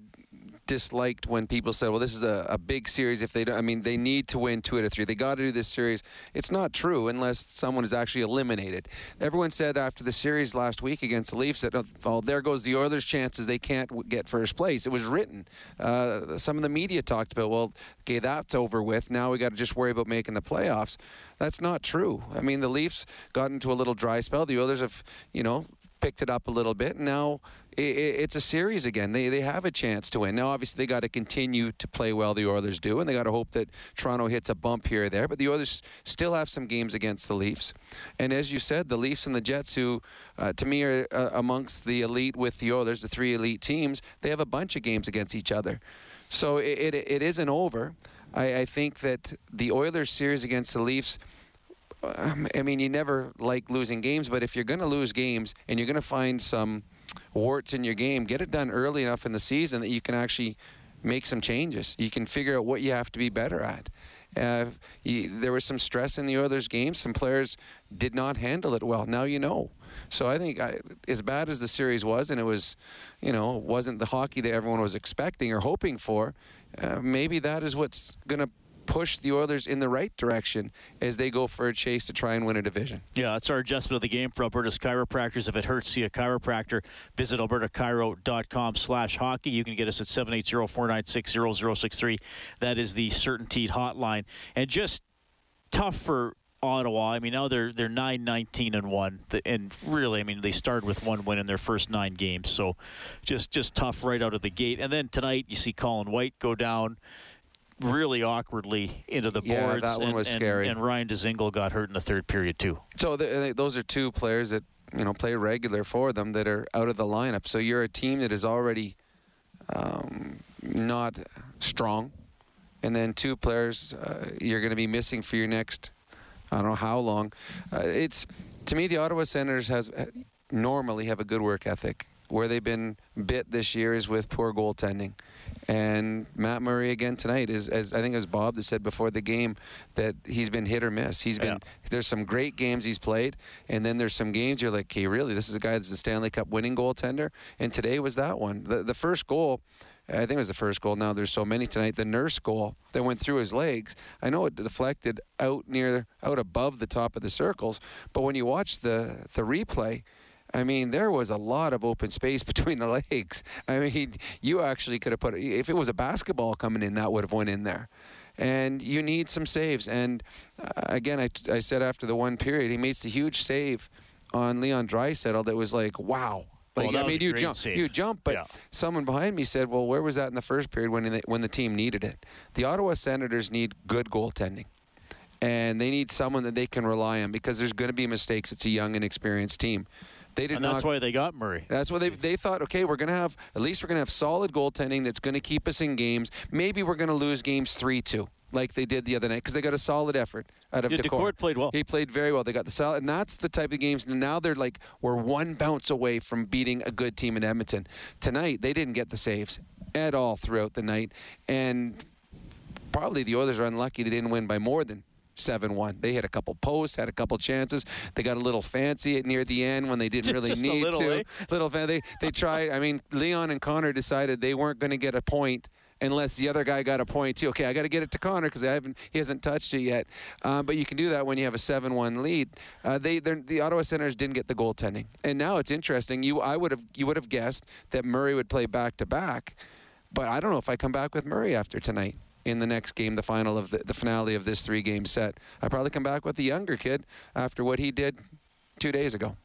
Speaker 3: disliked when people said, "Well, this is a, a big series. If they don't, I mean, they need to win two out of three. They got to do this series." It's not true unless someone is actually eliminated. Everyone said after the series last week against the Leafs that, "Oh, there goes the Oilers' chances. They can't get first place." It was written. Uh, some of the media talked about, "Well, okay, that's over with. Now we got to just worry about making the playoffs." That's not true. I mean, the Leafs got into a little dry spell. The Oilers have, you know, picked it up a little bit. And now it's a series again. They they have a chance to win. Now, obviously, they got to continue to play well. The Oilers do, and they got to hope that Toronto hits a bump here or there. But the Oilers still have some games against the Leafs. And as you said, the Leafs and the Jets, who uh, to me are uh, amongst the elite with the Oilers, the three elite teams, they have a bunch of games against each other. So it, it, it isn't over. I, I think that the Oilers series against the Leafs I mean, you never like losing games, but if you're going to lose games and you're going to find some warts in your game, get it done early enough in the season that you can actually make some changes. You can figure out what you have to be better at. Uh, you, there was some stress in the Oilers game. Some players did not handle it well. Now you know. So I think I, as bad as the series was, and it was, you know, wasn't the hockey that everyone was expecting or hoping for. Uh, maybe that is what's going to push the Oilers in the right direction as they go for a chase to try and win a division.
Speaker 2: Yeah, that's our adjustment of the game for Alberta's chiropractors. If it hurts, see a chiropractor. Visit albertachiro.com slash hockey. You can get us at 780-496-0063. That is the CertainTeed hotline. And just tough for Ottawa. I mean, now they're they're nine nineteen and one, and really, I mean, they started with one win in their first nine games, so just just tough right out of the gate. And then tonight, you see Colin White go down really awkwardly into the
Speaker 3: Yeah,
Speaker 2: boards.
Speaker 3: that one
Speaker 2: and,
Speaker 3: was
Speaker 2: and-
Speaker 3: scary.
Speaker 2: And Ryan Dzingel got hurt in the third period too.
Speaker 3: So th those are two players that you know play regular for them that are out of the lineup. So you're a team that is already um, not strong, and then two players uh, you're going to be missing for your next I don't know how long. Uh, it's to me the Ottawa Senators has normally have a good work ethic. Where they've been bit this year is with poor goaltending. And Matt Murray again tonight is, as I think it was Bob that said before the game that he's been hit or miss. He's been there's some great games he's played, and then there's some games you're like, okay, really, this is a guy that's a Stanley Cup winning goaltender, and today was that one. The the first goal. I think it was the first goal. Now there's so many tonight. The nurse goal that went through his legs. I know it deflected out near, out above the top of the circles. But when you watch the the replay, I mean, there was a lot of open space between the legs. I mean, you actually could have put if it was a basketball coming in, that would have went in there. And you need some saves. And uh, again, I, I said after the one period, he makes a huge save on Leon Draisaitl that was like, wow. Like
Speaker 2: Oh, that
Speaker 3: I
Speaker 2: was
Speaker 3: mean, you jump,
Speaker 2: save.
Speaker 3: you jump, but
Speaker 2: Yeah.
Speaker 3: someone behind me said, "Well, where was that in the first period when they, when the team needed it?" The Ottawa Senators need good goaltending, and they need someone that they can rely on because there's going to be mistakes. It's a young and experienced team. They did
Speaker 2: and
Speaker 3: not.
Speaker 2: that's why they got Murray.
Speaker 3: That's why they they thought, okay, we're going to have at least we're going to have solid goaltending that's going to keep us in games. Maybe we're going to lose games three two. Like they did the other night, because they got a solid effort out of
Speaker 2: Yeah,
Speaker 3: Daccord.
Speaker 2: Daccord played well.
Speaker 3: He played very well. They got the solid, and that's the type of games. And now they're like, we're one bounce away from beating a good team in Edmonton. Tonight, they didn't get the saves at all throughout the night, and probably the Oilers are unlucky they didn't win by more than 7-1. They hit a couple posts, had a couple chances. They got a little fancy at near the end when they didn't really need
Speaker 2: little,
Speaker 3: to.
Speaker 2: eh?
Speaker 3: Little fan. They they tried. I mean, Leon and Connor decided they weren't going to get a point unless the other guy got a point too. Okay, I got to get it to Connor because I haven't he hasn't touched it yet. Uh, but you can do that when you have a 7-1 lead. Uh, they the Ottawa Senators didn't get the goaltending, and now it's interesting. You I would have you would have guessed that Murray would play back to back, but I don't know if I come back with Murray after tonight. In the next game, the final of the, the finale of this three-game set, I probably come back with the younger kid after what he did two days ago.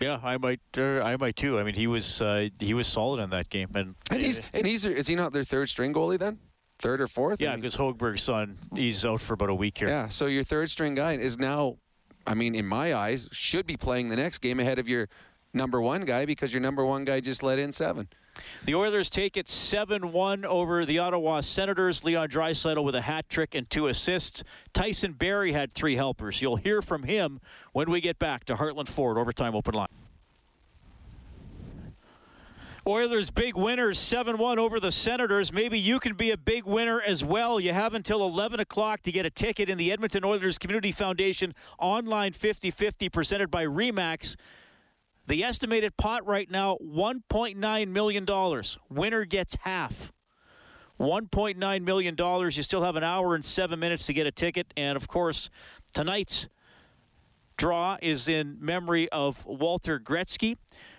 Speaker 2: Yeah, I might. Uh, I might too. I mean, he was uh, he was solid in that game, and
Speaker 3: And he's and he's is he not their third string goalie then? Third or fourth?
Speaker 2: yeah, because Hogberg's son, he's out for about a week here.
Speaker 3: Yeah. So your third string guy is now, I mean, in my eyes, should be playing the next game ahead of your number one guy because your number one guy just let in seven.
Speaker 2: The Oilers take it 7-1 over the Ottawa Senators. Leon Draisaitl with a hat trick and two assists. Tyson Barrie had three helpers. You'll hear from him when we get back to Heartland Ford Overtime Open Line. Oilers big winners 7-1 over the Senators. Maybe you can be a big winner as well. You have until 11 o'clock to get a ticket in the Edmonton Oilers Community Foundation online 50-50 presented by Remax. The estimated pot right now, $1.9 million. Winner gets half. $1.9 million. You still have an hour and seven minutes to get a ticket. And of course, tonight's draw is in memory of Walter Gretzky,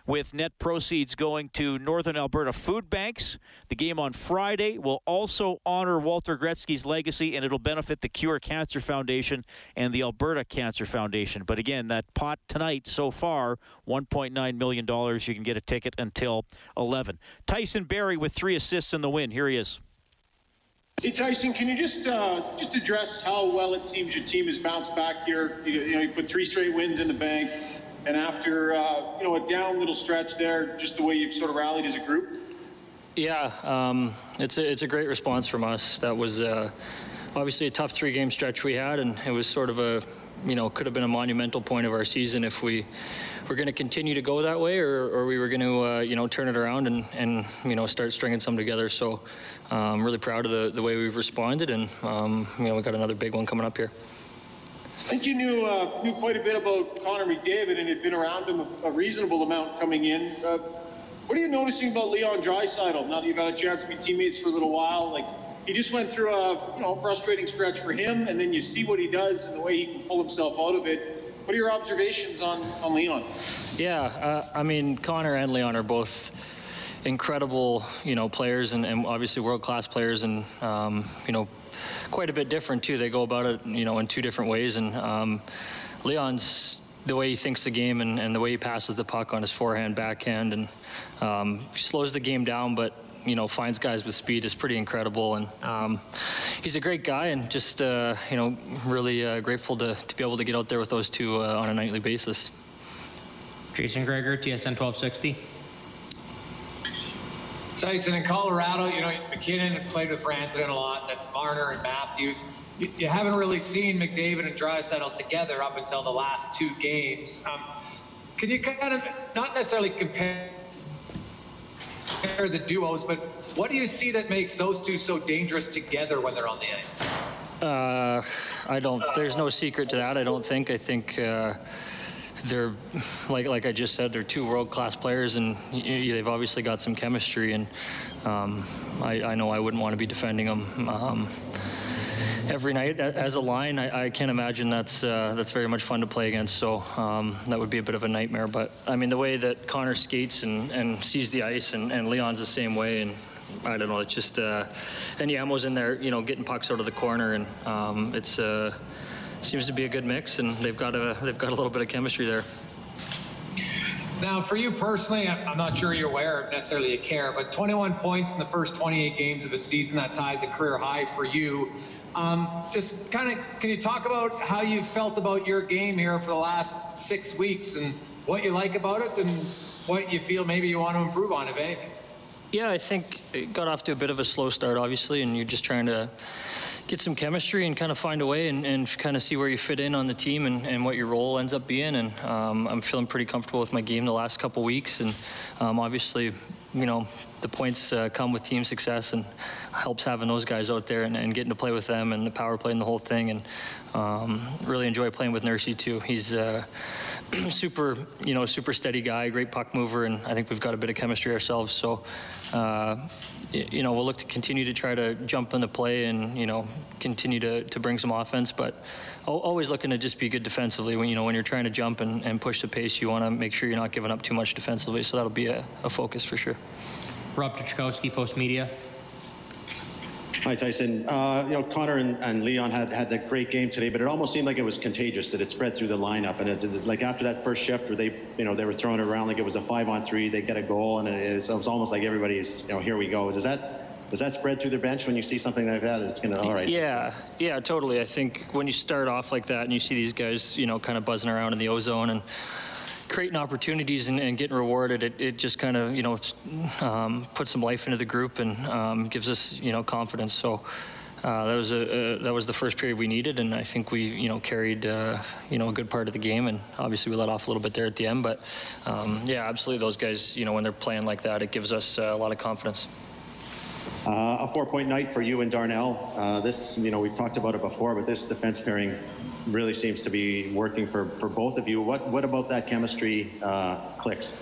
Speaker 2: with net proceeds going to Northern Alberta Food Banks. The game on Friday will also honor Walter Gretzky's legacy, and it'll benefit the Cure Cancer Foundation and the Alberta Cancer Foundation. But again, that pot tonight so far, $1.9 million. You can get a ticket until 11. Tyson Barrie with three assists in the win. Here he is.
Speaker 4: Hey Tyson, can you just uh, just address how well it seems your team has bounced back here? You, you know, you put three straight wins in the bank, and after uh, you know a down little stretch there, just the way you've sort of rallied as a group.
Speaker 14: Yeah, um, it's a, it's a great response from us. That was uh, obviously a tough three-game stretch we had, and it was sort of a, you know, could have been a monumental point of our season if we were going to continue to go that way, or, or we were going to, uh, you know, turn it around and, and you know start stringing some together. So, I'm really proud of the, the way we've responded, and um, you know we got another big one coming up here.
Speaker 4: I think you knew uh, knew quite a bit about Connor McDavid and had been around him a, a reasonable amount coming in. Uh, what are you noticing about Leon Draisaitl now that you've had a chance to be teammates for a little while? Like, he just went through a you know frustrating stretch for him, and then you see what he does and the way he can pull himself out of it. What are your observations on on Leon?
Speaker 14: Yeah, uh, I mean Connor and Leon are both incredible, you know, players and, and obviously world-class players, and um, you know, quite a bit different too. They go about it, you know, in two different ways, and um, Leon's the way he thinks the game and, and, the way he passes the puck on his forehand, backhand, and um, slows the game down, but you know finds guys with speed is pretty incredible. And um, he's a great guy, and just uh, you know really uh, grateful to, to be able to get out there with those two uh, on a nightly basis.
Speaker 6: Jason Gregor, TSN 1260.
Speaker 8: Tyson, in Colorado, you know, MacKinnon played with Rantanen a lot, then Marner and Matthews. You, you haven't really seen McDavid and Draisaitl together up until the last two games. Um, can you kind of, not necessarily compare the duos, but what do you see that makes those two so dangerous together when they're on the ice?
Speaker 14: Uh, I don't, there's no secret to that, I don't think. I think. Uh, they're like like I just said, they're two world class players, and they've obviously got some chemistry. And um, I, I, know I wouldn't want to be defending them. Um, every night as a line, I, I can't imagine that's uh, that's very much fun to play against. So um, that would be a bit of a nightmare. But I mean, the way that Connor skates and, and sees the ice, and, and Leon's the same way, and I don't know. It's just uh, and Yamo's in there, you know, getting pucks out of the corner, and um, it's. Uh, seems to be a good mix, and they've got a they've got a little bit of chemistry there.
Speaker 8: Now, for you personally, I'm not sure you're aware necessarily you care, but 21 points in the first 28 games of a season that ties a career high for you. Um, just kind of, can you talk about how you felt about your game here for the last six weeks and what you like about it and what you feel maybe you want to improve on, if anything?
Speaker 14: Yeah, I think it got off to a bit of a slow start, obviously, and you're just trying to get some chemistry and kind of find a way and, and kind of see where you fit in on the team and, and what your role ends up being. And um, I'm feeling pretty comfortable with my game the last couple weeks. And um, obviously, you know, the points uh, come with team success and helps having those guys out there and, and, getting to play with them and the power play and the whole thing. And um, really enjoy playing with Nursey too. He's uh, super, you know, super steady guy, great puck mover, and I think we've got a bit of chemistry ourselves. So, uh, you know, we'll look to continue to try to jump in the play and you know continue to, to bring some offense, but always looking to just be good defensively. When you know when you're trying to jump and, and push the pace, you want to make sure you're not giving up too much defensively. So that'll be a, a focus for sure.
Speaker 6: Rob Tychkowski, Post Media.
Speaker 9: Hi, Tyson. Uh, you know, Connor and, and, Leon had had that great game today, but it almost seemed like it was contagious that it spread through the lineup. And it's like after that first shift where they, you know, they were throwing it around like it was a five on three, they get a goal, and it was, it was almost like everybody's, you know, here we go. Does that does that spread through the bench when you see something like that? It's gonna all right.
Speaker 14: Yeah, yeah, totally. I think when you start off like that and you see these guys, you know, kind of buzzing around in the ozone and creating opportunities and, and getting rewarded, it, it just kind of you know um, puts some life into the group and um, gives us you know confidence. So. Uh, that was a, that was the first period we needed, and I think we you know carried uh, you know a good part of the game, and obviously we let off a little bit there at the end. But um, yeah, absolutely, those guys you know when they're playing like that, it gives us uh, a lot of confidence.
Speaker 9: Uh, a four-point night for you and Darnell. Uh, this, you know, we've talked about it before, but this defense pairing really seems to be working for, for both of you. What, what about that chemistry uh, clicks?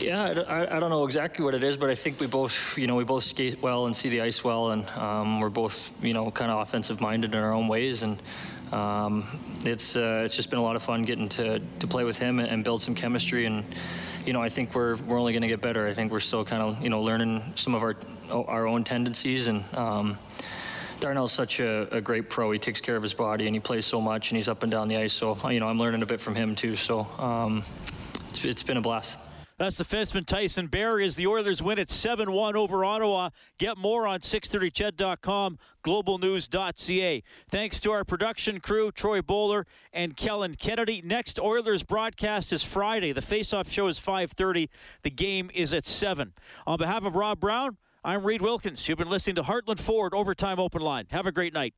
Speaker 14: Yeah, I, I, don't know exactly what it is, but I think we both, you know, we both skate well and see the ice well, and um, we're both, you know, kind of offensive-minded in our own ways, and um, it's uh, it's just been a lot of fun getting to, to play with him and, and build some chemistry, and you know, I think we're we're only going to get better. I think we're still kind of, you know, learning some of our our own tendencies, and um, Darnell's such a, a, great pro. He takes care of his body and he plays so much and he's up and down the ice. So, you know, I'm learning a bit from him too. So um, it's, it's been a blast.
Speaker 2: That's the defenseman Tyson Barrie as the Oilers win at 7-1 over Ottawa. Get more on 630ched.com, globalnews.ca. Thanks to our production crew, Troy Bowler and Kellen Kennedy. Next Oilers broadcast is Friday. The face-off show is 5.30. The game is at 7. On behalf of Rob Brown, I'm Reid Wilkins. You've been listening to Heartland Ford Overtime Open Line. Have a great night.